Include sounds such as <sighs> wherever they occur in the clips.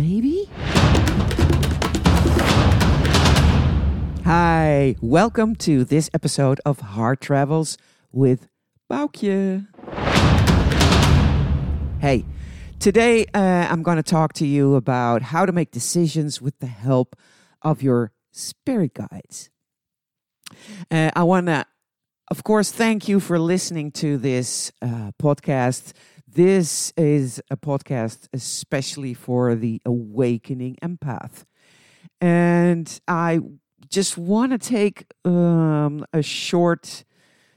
Maybe? Hi, welcome to this episode of Heart Travels with Boukje. Hey, today uh, I'm going to talk to you about how to make decisions with the help of your spirit guides. Uh, I want to, of course, thank you for listening to this uh, podcast. This is a podcast especially for the awakening empath. And I just want to take um, a short,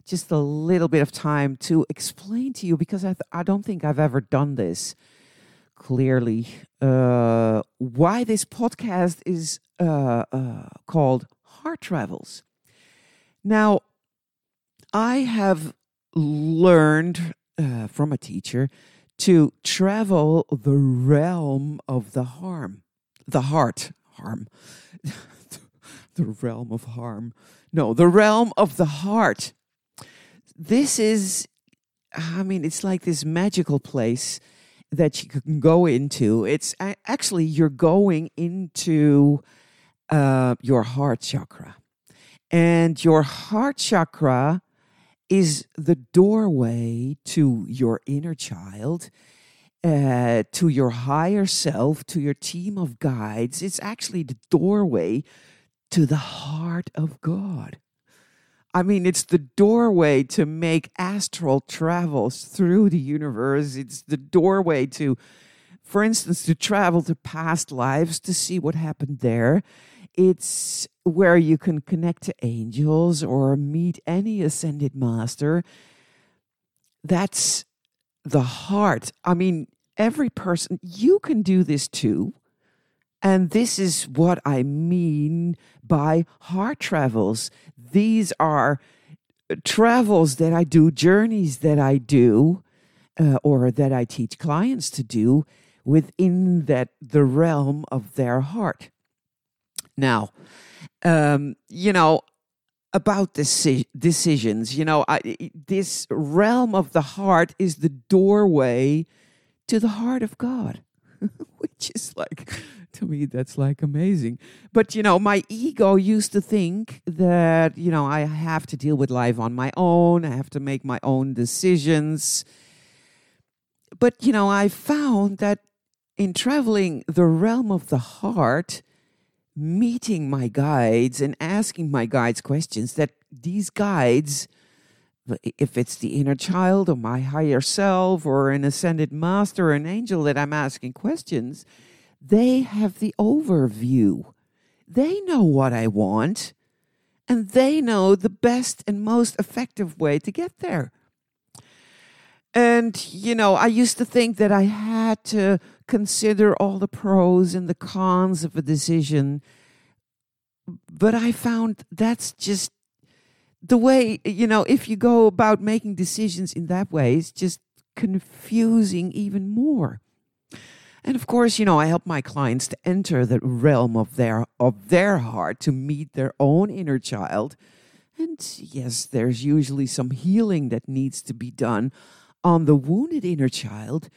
just a little bit of time to explain to you because I, th- I don't think I've ever done this clearly. Uh, why this podcast is uh, uh, called Heart Travels. Now, I have learned uh, from a teacher to travel the realm of the harm, the heart, harm, <laughs> the realm of harm. No, the realm of the heart. This is, I mean, it's like this magical place that you can go into. It's actually, you're going into uh, your heart chakra. And your heart chakra is the doorway to your inner child, uh, to your higher self, to your team of guides. It's actually the doorway to the heart of God. I mean, it's the doorway to make astral travels through the universe. It's the doorway to, for instance, to travel to past lives to see what happened there. It's where you can connect to angels or meet any ascended master. That's the heart. I mean, every person, you can do this too. And this is what I mean by heart travels. These are travels that I do, journeys that I do, uh, or that I teach clients to do within that the realm of their heart. Now, um, you know, about deci- decisions, you know, I, this realm of the heart is the doorway to the heart of God, <laughs> which is like to me that's like amazing. But you know my ego used to think that you know i have to deal with life on my own i have to make my own decisions. But you know i found that in traveling the realm of the heart meeting my guides and asking my guides questions that these guides if it's the inner child or my higher self or an ascended master or an angel that i'm asking questions they have the overview. They know what I want, and they know the best and most effective way to get there. And, you know, I used to think that I had to consider all the pros and the cons of a decision. But I found that's just the way, you know, if you go about making decisions in that way, it's just confusing even more. And of course, you know, I help my clients to enter the realm of their of their heart to meet their own inner child. And yes, there's usually some healing that needs to be done on the wounded inner child,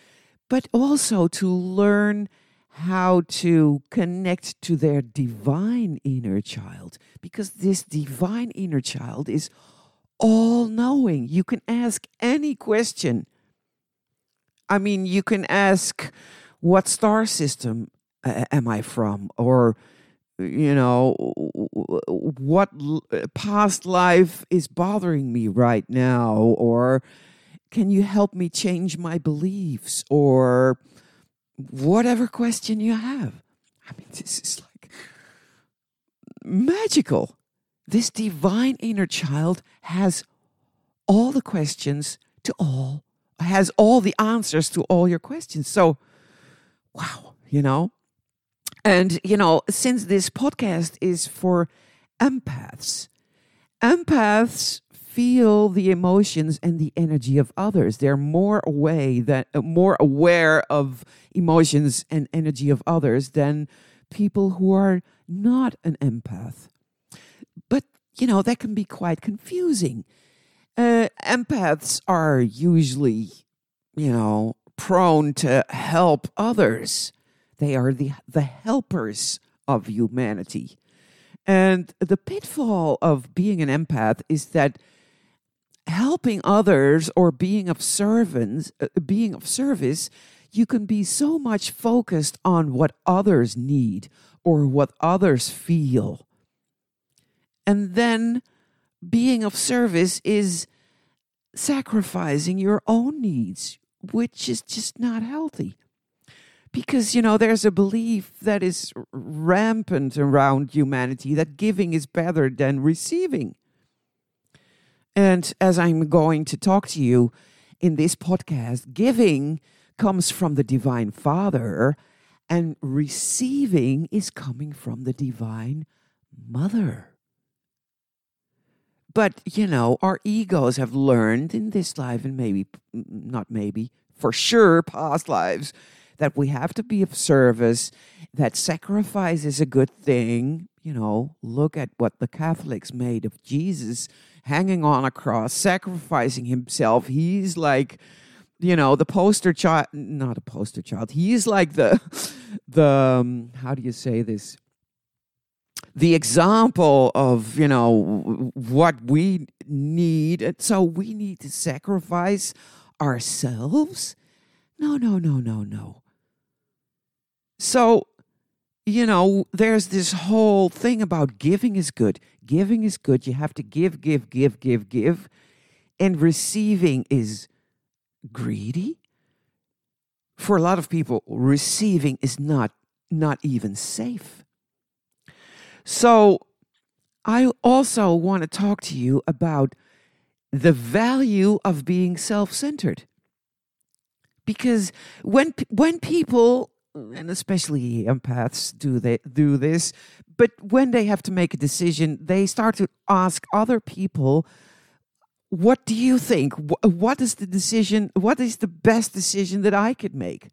but also to learn how to connect to their divine inner child because this divine inner child is all knowing. You can ask any question. I mean, you can ask what star system uh, am I from? Or, you know, what past life is bothering me right now? Or can you help me change my beliefs? Or whatever question you have. I mean, this is like magical. This divine inner child has all the questions to all, has all the answers to all your questions. So, wow, you know? And, you know, since this podcast is for empaths, empaths feel the emotions and the energy of others. They're more away that uh, more aware of emotions and energy of others than people who are not an empath. But you know that can be quite confusing. Uh, empaths are usually you know, prone to help others. They are the, the helpers of humanity. And the pitfall of being an empath is that helping others or being of servants, uh, being of service, you can be so much focused on what others need or what others feel. And then being of service is sacrificing your own needs, which is just not healthy. Because, you know, there's a belief that is rampant around humanity that giving is better than receiving. And as I'm going to talk to you in this podcast, giving comes from the Divine Father, and receiving is coming from the Divine Mother. But, you know, our egos have learned in this life, and maybe, mm, not maybe, for sure, past lives, that we have to be of service, that sacrifice is a good thing. You know, look at what the Catholics made of Jesus hanging on a cross, sacrificing himself. He's like, you know, the poster child, not a poster child. He's like the, <laughs> the, um, how do you say this? the example of you know what we need and so we need to sacrifice ourselves no no no no no so you know there's this whole thing about giving is good. Giving is good. You have to give give give give give. And receiving is greedy. For a lot of people receiving is not not even safe. So, I also want to talk to you about the value of being self centered. Because when, when people, Mm-hmm. and especially empaths do, they, do this, but when they have to make a decision, they start to ask other people, What do you think? What is the decision? What is the best decision that I could make?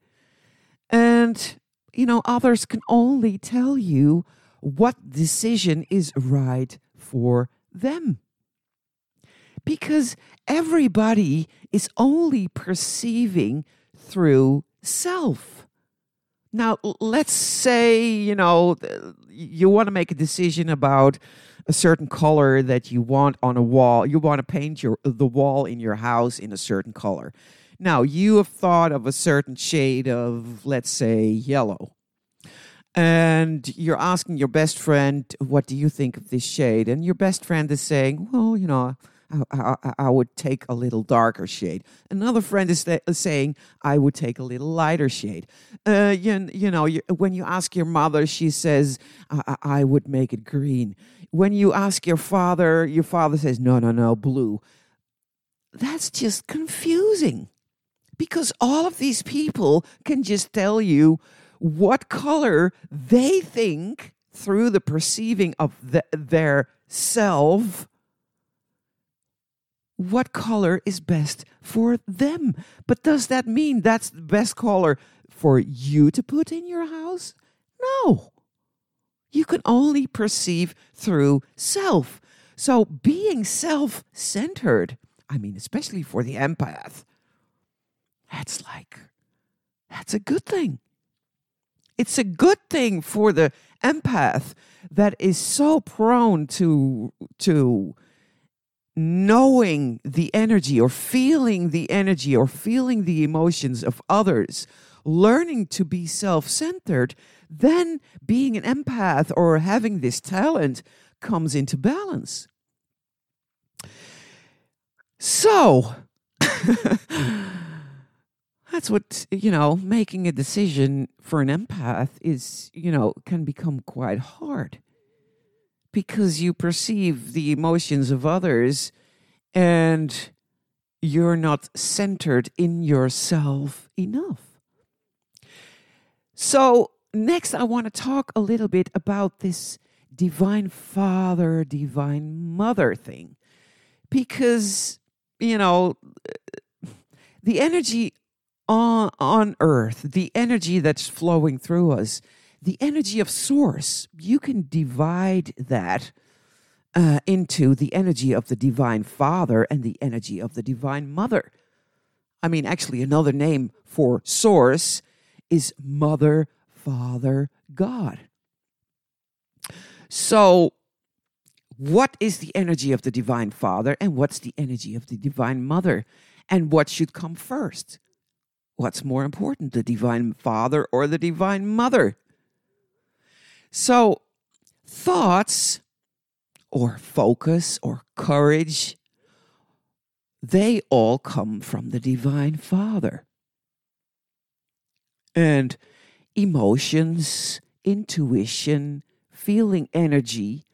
And, you know, others can only tell you what decision is right for them. Because everybody is only perceiving through self. Now, let's say, you know, you want to make a decision about a certain color that you want on a wall. You want to paint your the wall in your house in a certain color. Now, you have thought of a certain shade of, let's say, yellow and you're asking your best friend, "What do you think of this shade?" And your best friend is saying, "Well, you know." I, I, would take a little darker shade. Another friend is saying, I would take a little lighter shade. Uh, you, you know, you, when you ask your mother, she says, I, I would make it green. When you ask your father, your father says, No, no, no, blue. That's just confusing because all of these people can just tell you what color they think through the perceiving of the, their self what color is best for them? But does that mean that's the best color for you to put in your house? No. You can only perceive through self. So being self-centered i mean especially for the empath that's like that's a good thing. It's a good thing for the empath that is so prone to to knowing the energy or feeling the energy or feeling the emotions of others learning to be self-centered then being an empath or having this talent comes into balance. So <laughs> that's what you know making a decision for an empath is you know can become quite hard because you perceive the emotions of others and you're not centered in yourself enough. So next i want to talk a little bit about this divine father divine mother thing. Because you know the energy on, on earth, the energy that's flowing through us, the energy of source, you can divide that uh, into the energy of the divine father and the energy of the divine mother. I mean, actually, another name for source is Mother, Father, God. So, what is the energy of the Divine Father and what's the energy of the Divine Mother? And what should come first? What's more important, the Divine Father or the Divine Mother? So, thoughts or focus or courage, they all come from the Divine Father. And emotions, intuition, feeling energy,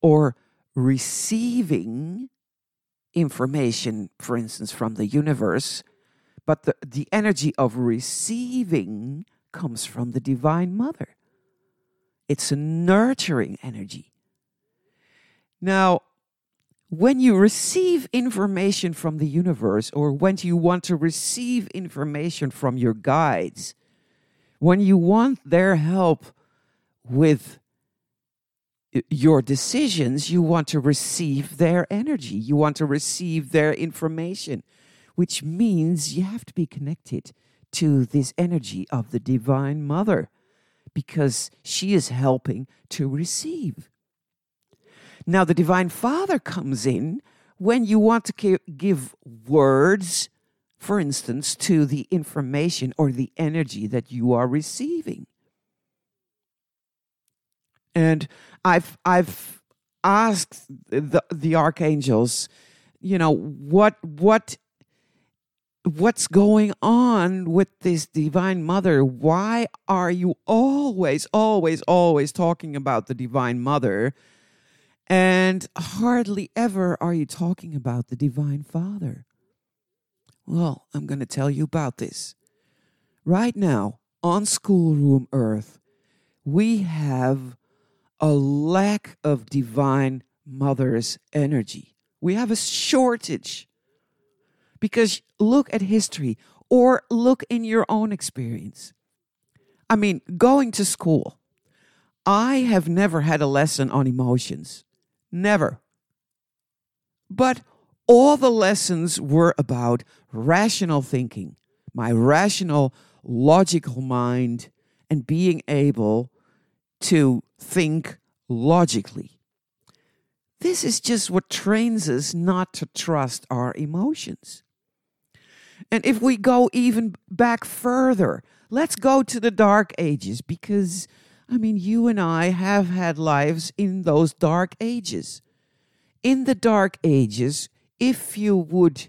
or receiving information, for instance, from the universe, but the, the energy of receiving comes from the Divine Mother. It's a nurturing energy. Now, when you receive information from the universe, or when you want to receive information from your guides, when you want their help with your decisions, you want to receive their energy, you want to receive their information, which means you have to be connected to this energy of the Divine Mother because she is helping to receive. Now, the Divine Father comes in when you want to give words, for instance, to the information or the energy that you are receiving. And I've I've asked the the archangels, you know, what what what's going on with this divine mother? Why are you always always always talking about the divine mother? And hardly ever are you talking about the divine father. Well i'm going to tell you about this. Right now on schoolroom earth we have a lack of divine mother's energy. We have a shortage because look at history or look in your own experience. I mean, going to school, I have never had a lesson on emotions. Never. But all the lessons were about rational thinking, my rational, logical mind, and being able to think logically. This is just what trains us not to trust our emotions. And if we go even back further, let's go to the Dark Ages because, I mean, you and I have had lives in those Dark Ages. In the Dark Ages, if you would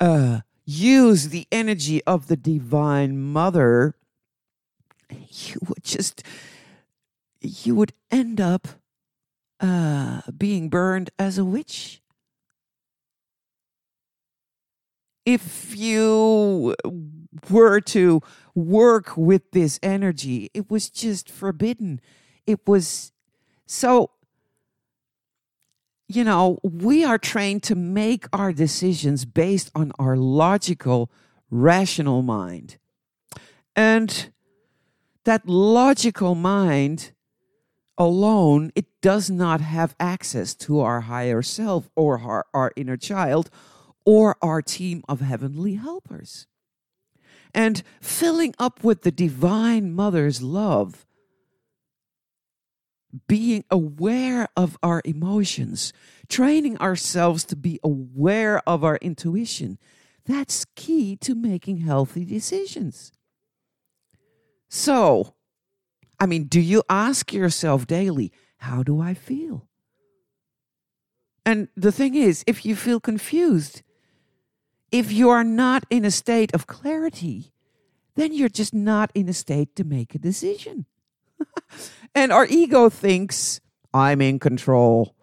uh, use the energy of the Divine Mother, you would just, you would end up uh, being burned as a witch. If you were to work with this energy, it was just forbidden. It was so, you know, we are trained to make our decisions based on our logical, rational mind. And that logical mind alone, it does not have access to our higher self or our, our inner child or our team of heavenly helpers. And filling up with the Divine Mother's love, being aware of our emotions, training ourselves to be aware of our intuition, that's key to making healthy decisions. So, I mean, do you ask yourself daily, how do I feel? And the thing is, if you feel confused, if you are not in a state of clarity, then you're just not in a state to make a decision. <laughs> and our ego thinks, I'm in control.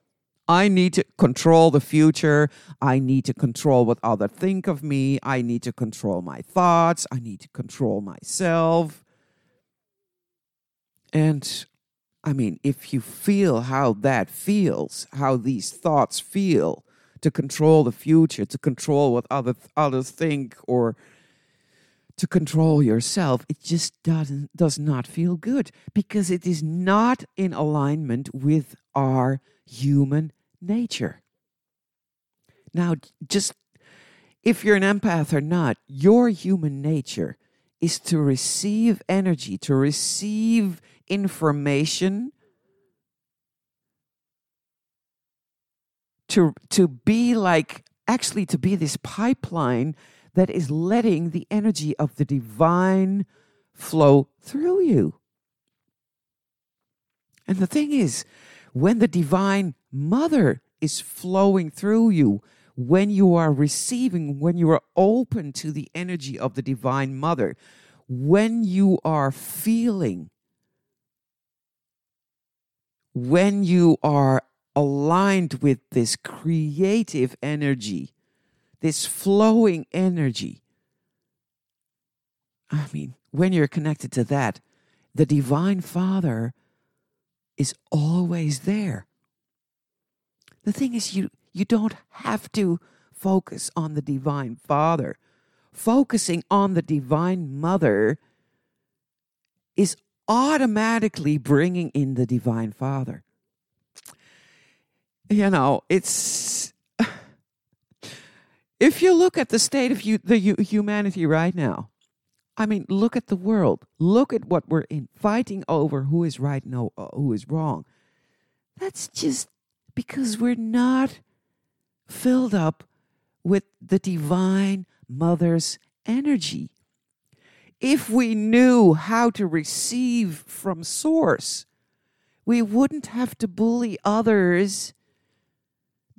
I need to control the future. I need to control what others think of me. I need to control my thoughts. I need to control myself. And I mean, if you feel how that feels, how these thoughts feel, to control the future, to control what other others think, or to control yourself. It just doesn't does not feel good because it is not in alignment with our human nature. Now, just if you're an empath or not, your human nature is to receive energy, to receive information, to, to be like, actually, to be this pipeline that is letting the energy of the divine flow through you. And the thing is, when the divine mother is flowing through you, when you are receiving, when you are open to the energy of the Divine Mother, when you are feeling, when you are aligned with this creative energy, this flowing energy. I mean, when you're connected to that, the Divine Father is always there. The thing is, you you don't have to focus on the Divine Father. Focusing on the Divine Mother is automatically bringing in the Divine Father. You know, it's. If you look at the state of you, the humanity right now, I mean, look at the world. Look at what we're in, fighting over who is right and who is wrong. That's just because we're not filled up with the divine mother's energy. If we knew how to receive from source, we wouldn't have to bully others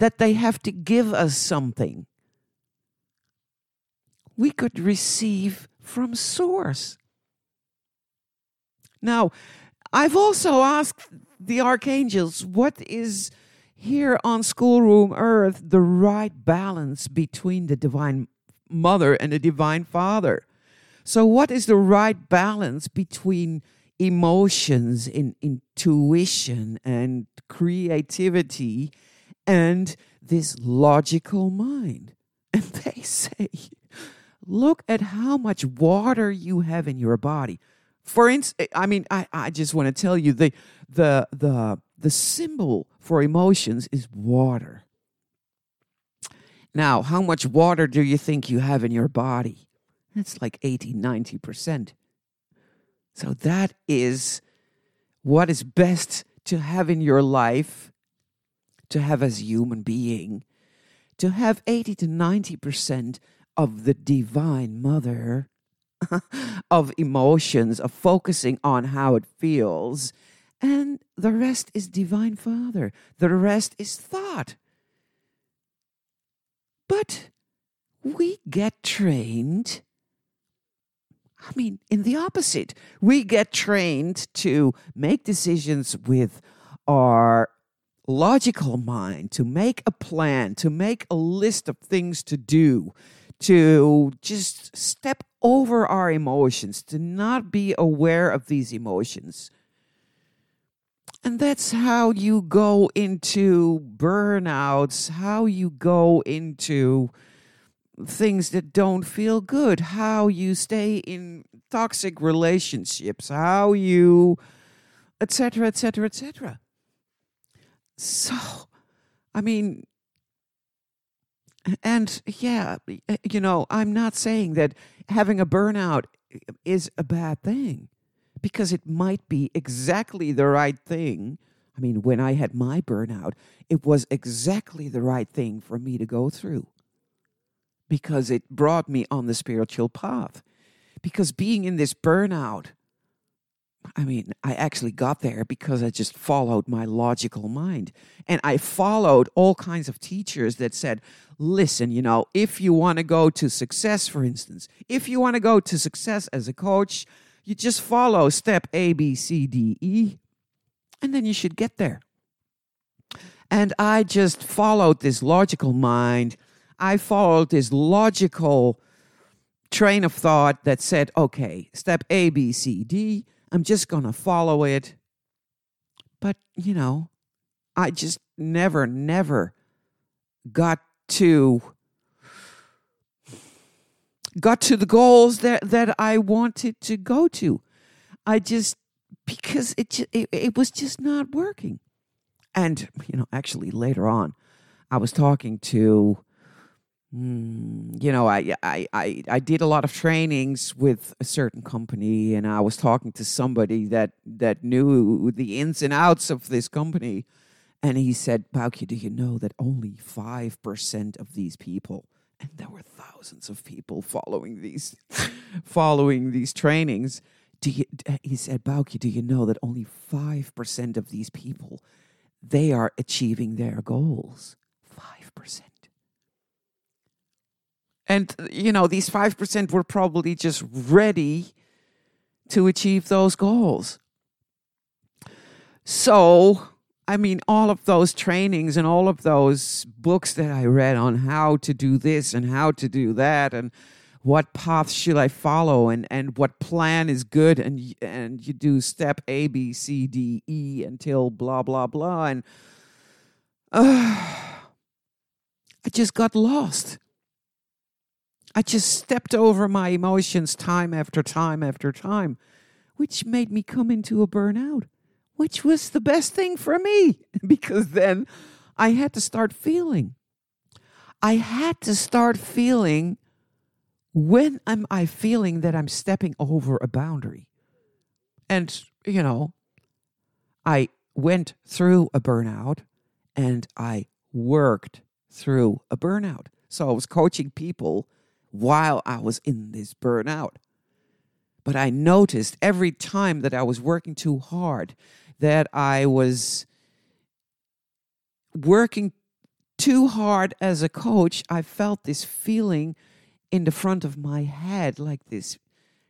that they have to give us something. We could receive from source. Now, I've also asked the archangels, what is here on schoolroom earth the right balance between the divine mother and the divine father. So, what is the right balance between emotions, in, intuition, and creativity, and this logical mind? And <laughs> they say, look at how much water you have in your body. For instance, eh, I mean, I, I just want to tell you the the the the symbol for emotions is water. Now, how much water do you think you have in your body? That's like 80, 90%. So that is what is best to have in your life, to have as a human being, to have 80 to 90% of the divine mother <laughs> of emotions, of focusing on how it feels, and the rest is Divine Father. The rest is thought. But we get trained. I mean, in the opposite, we get trained to make decisions with our logical mind, to make a plan, to make a list of things to do, to just step over our emotions, to not be aware of these emotions and that's how you go into burnouts, how you go into things that don't feel good, how you stay in toxic relationships, how you etc etc etc. So, I mean and yeah, eh, you know, I'm not saying that having a burnout is a bad thing because it might be exactly the right thing. I mean, when I had my burnout, it was exactly the right thing for me to go through because it brought me on the spiritual path. Because being in this burnout, I mean, I actually got there because I just followed my logical mind. And I followed all kinds of teachers that said, listen, you know, if you want to go to success, for instance, if you want to go to success as a coach, you just follow step A, B, C, D, E, and then you should get there. And I just followed this logical mind. I followed this logical train of thought that said, okay, step A, B, C, D, I'm just going to follow it. But, you know, I just never, never got to got to the goals that that I wanted to go to. I just because it it, it was just not working. And you know, actually later on, I was talking to mm, you know, I, I, I, I did a lot of trainings with a certain company, and I was talking to somebody that, that knew the ins and outs of this company. And he said, Boukje, do you know that only 5% of these people, and there were thousands of people following these, <laughs> following these trainings. Do you, he said, Boukje, do you know that only 5% of these people, they are achieving their goals? 5%. And, you know, these 5% were probably just ready to achieve those goals. So, I mean, all of those trainings and all of those books that I read on how to do this and how to do that and what path should I follow and, and what plan is good and and you do step A B C D E until blah blah blah and uh, <sighs> I just got lost. I just stepped over my emotions time after time after time, which made me come into a burnout, which was the best thing for me <laughs> because then I had to start feeling. I had to start feeling when am I feeling that I'm stepping over a boundary? And, you know, I went through a burnout and I worked through a burnout. So I was coaching people while I was in this burnout. But I noticed every time that I was working too hard, that I was working too hard as a coach, I felt this feeling in the front of my head, like this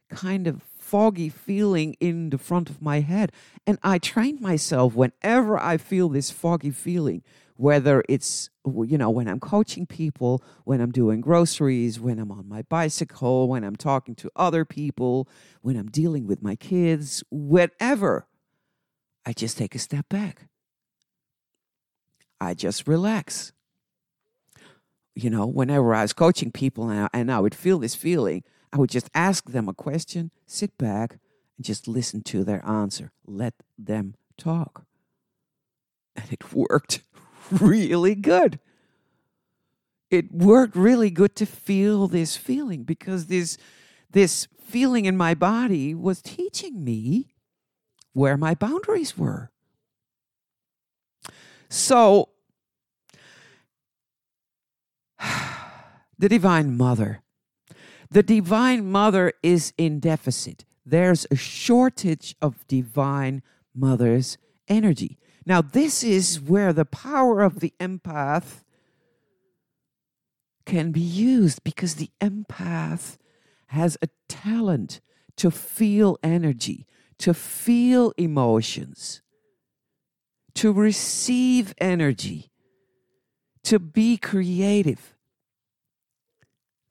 kind of foggy feeling in the front of my head. And I trained myself whenever I feel this foggy feeling, whether it's you know when i'm coaching people when i'm doing groceries when i'm on my bicycle when i'm talking to other people when i'm dealing with my kids whatever i just take a step back. I just relax. You know whenever i was coaching people and I, and I would feel this feeling i would just ask them a question sit back and just listen to their answer. Let them talk. And it <laughs> worked <laughs> really good. It worked really good to feel this feeling because this this feeling in my body was teaching me where my boundaries were. So <sighs> the divine mother the divine mother is in deficit. There's a shortage of divine mother's energy. Now, this is where the power of the empath can be used because the empath has a talent to feel energy, to feel emotions, to receive energy, to be creative.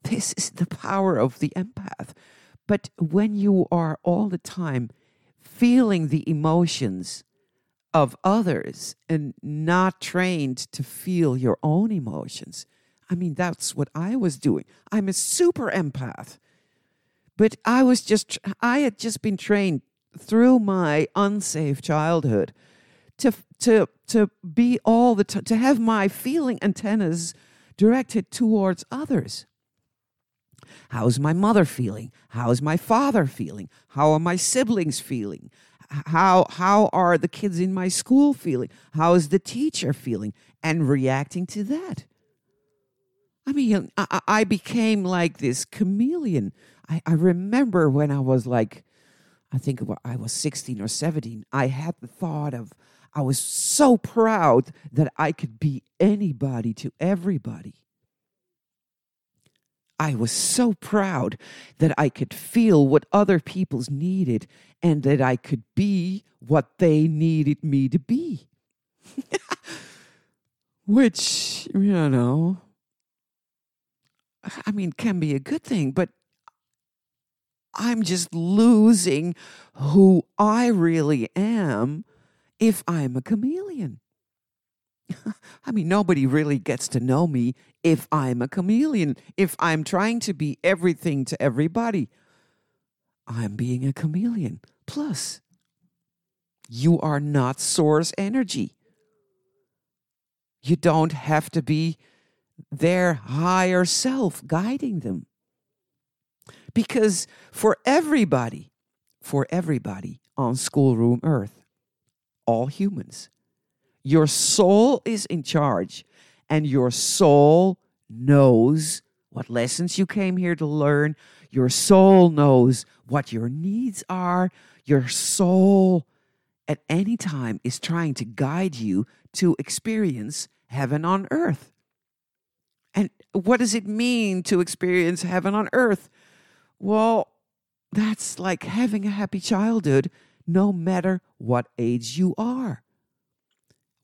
This is the power of the empath. But when you are all the time feeling the emotions, of others and not trained to feel your own emotions. I mean, that's what I was doing. I'm a super empath. But I was just, I had just been trained through my unsafe childhood to, to, to be all the time, to have my feeling antennas directed towards others. How's my mother feeling? How's my father feeling? How are my siblings feeling? How how are the kids in my school feeling? How is the teacher feeling? And reacting to that. I mean i, I became like this chameleon. I, I remember when i was like i think i was 16 or 17 i had the thought of i was so proud that i could be anybody to everybody I was so proud that I could feel what other people's needed and that I could be what they needed me to be. <laughs> Which, you know, I mean, can be a good thing, but I'm just losing who I really am if I'm a chameleon. <laughs> I mean, nobody really gets to know me if I'm a chameleon, if I'm trying to be everything to everybody. I'm being a chameleon. Plus, you are not source energy. You don't have to be their higher self guiding them. Because for everybody, for everybody on schoolroom earth, all humans, your soul is in charge and your soul knows what lessons you came here to learn. Your soul knows what your needs are. Your soul at any time is trying to guide you to experience heaven on earth. And what does it mean to experience heaven on earth? Well, that's like having a happy childhood no matter what age you are.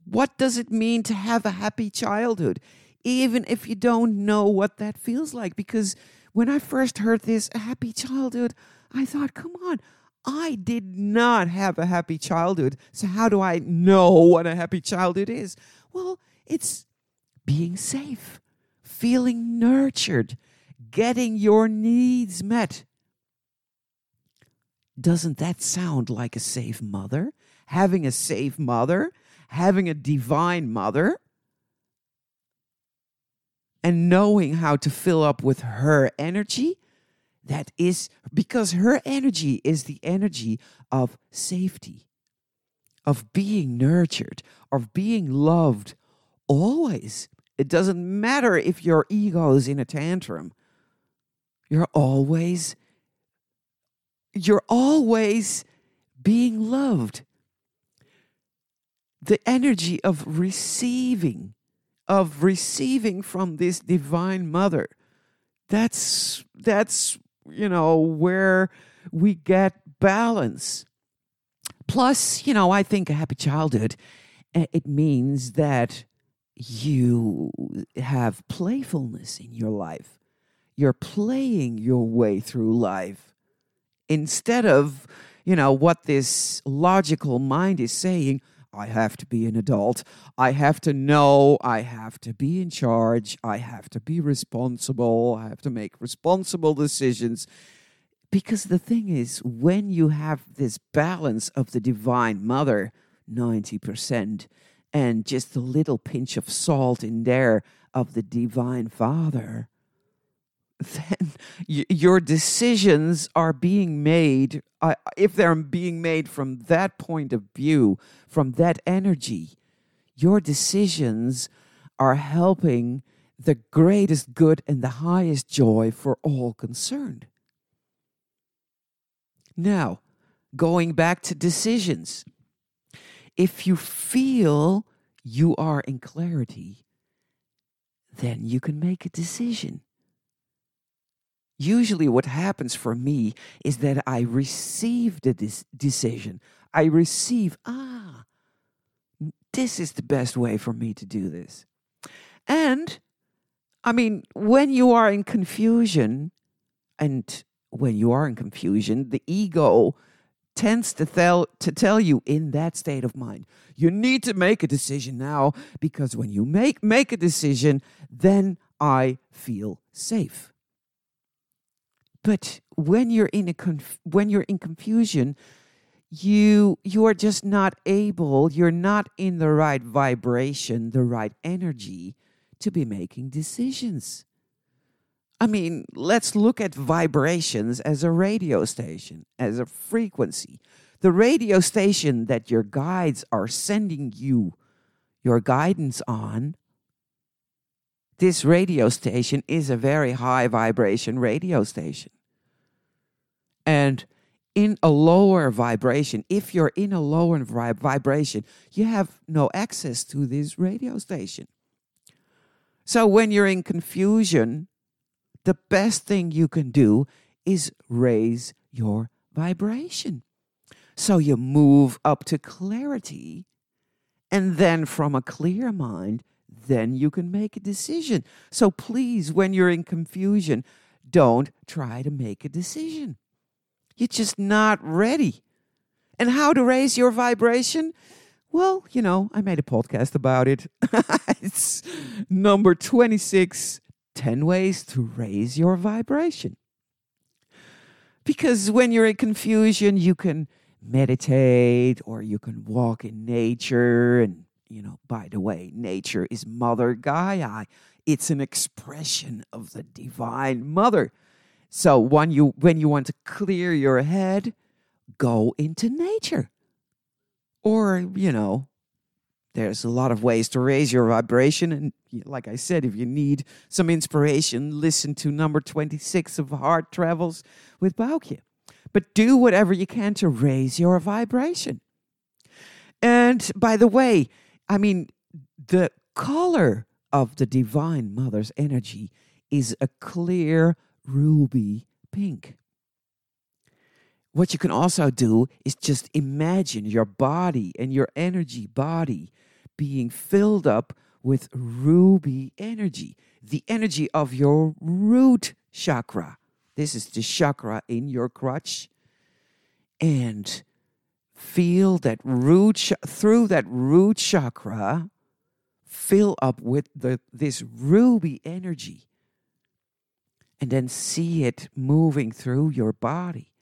What does it mean to have a happy childhood, even if you don't know what that feels like? Because when I first heard this, a happy childhood, I thought, come on, I did not have a happy childhood. So, how do I know what a happy childhood is? Well, it's being safe, feeling nurtured, getting your needs met. Doesn't that sound like a safe mother? Having a safe mother, having a divine mother, and knowing how to fill up with her energy. That is because her energy is the energy of safety, of being nurtured, of being loved always. It doesn't matter if your ego is in a tantrum. You're always you're always being loved. The energy of receiving, of receiving from this divine mother. That's that's you know where we get balance. Plus, you know, I think a happy childhood eh, it means that you have playfulness in your life. You're playing your way through life instead of, you know, what this logical mind is saying. I have to be an adult. I have to know. I have to be in charge. I have to be responsible. I have to make responsible decisions. Because the thing is, when you have this balance of the Divine Mother, 90%, and just a little pinch of salt in there of the Divine Father, then your decisions are being made, uh, if they're being made from that point of view, from that energy, your decisions are helping the greatest good and the highest joy for all concerned. Now, going back to decisions, if you feel you are in clarity, then you can make a decision usually what happens for me is that I receive the dis- decision. I receive, ah, this is the best way for me to do this. And I mean, when you are in confusion, and when you are in confusion, the ego tends to tell to tell you in that state of mind you need to make a decision now because when you make make a decision then i feel safe but when you're in a conf- when you're in confusion, you you are just not able. You're not in the right vibration, the right energy to be making decisions. I mean, let's look at vibrations as a radio station, as a frequency. The radio station that your guides are sending you your guidance on this radio station is a very high vibration radio station. And in a lower vibration, if you're in a lower vibration, you have no access to this radio station. So when you're in confusion, the best thing you can do is raise your vibration. So you move up to clarity, and then from a clear mind, then you can make a decision. So please, when you're in confusion, don't try to make a decision. You're just not ready. And how to raise your vibration? Well, you know, I made a podcast about it. <laughs> it's number 26 10 ways to raise your vibration. Because when you're in confusion, you can meditate or you can walk in nature. And, you know, by the way, nature is Mother Gaia. it's an expression of the divine mother. So when you when you want to clear your head, go into nature. Or, you know, there's a lot of ways to raise your vibration and like I said, if you need some inspiration, listen to number 26 of Heart Travels with Boukje. But do whatever you can to raise your vibration. And by the way, I mean, the color of the Divine Mother's energy is a clear ruby pink. What you can also do is just imagine your body and your energy body being filled up with ruby energy, the energy of your root chakra. This is the chakra in your crotch. And feel that root through that root chakra fill up with the this ruby energy and then see it moving through your body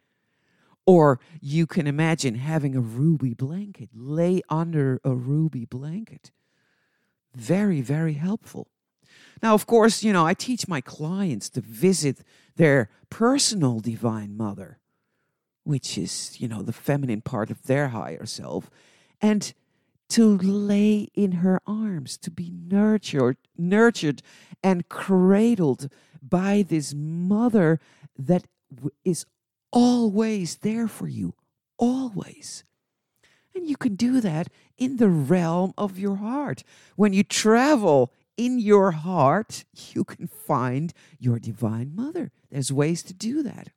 or you can imagine having a ruby blanket lay under a ruby blanket very, very helpful. Now, of course, you know, I teach my clients to visit their personal divine mother, which is, you know, the feminine part of their higher self, and to lay in her arms, to be nurtured, nurtured and cradled by this mother that is always there for you, always. And you can do that in the realm of your heart. When you travel in your heart, you can find your divine mother. There's ways to do that.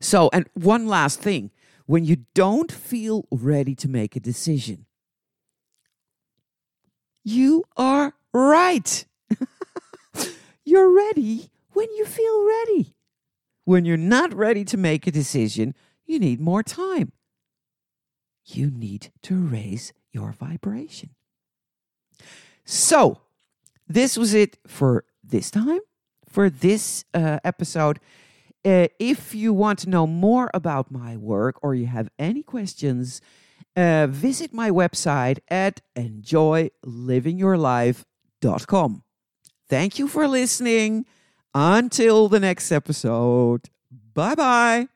So, and one last thing when you don't feel ready to make a decision, you are right. Ready when you feel ready. When you're not ready to make a decision, you need more time you need to raise your vibration. So, this was it for this time, for this uh, episode. Uh, if you want to know more about my work or you have any questions, uh, visit my website at enjoylivingyourlife.com. Thank you for listening. Until the next episode, bye bye.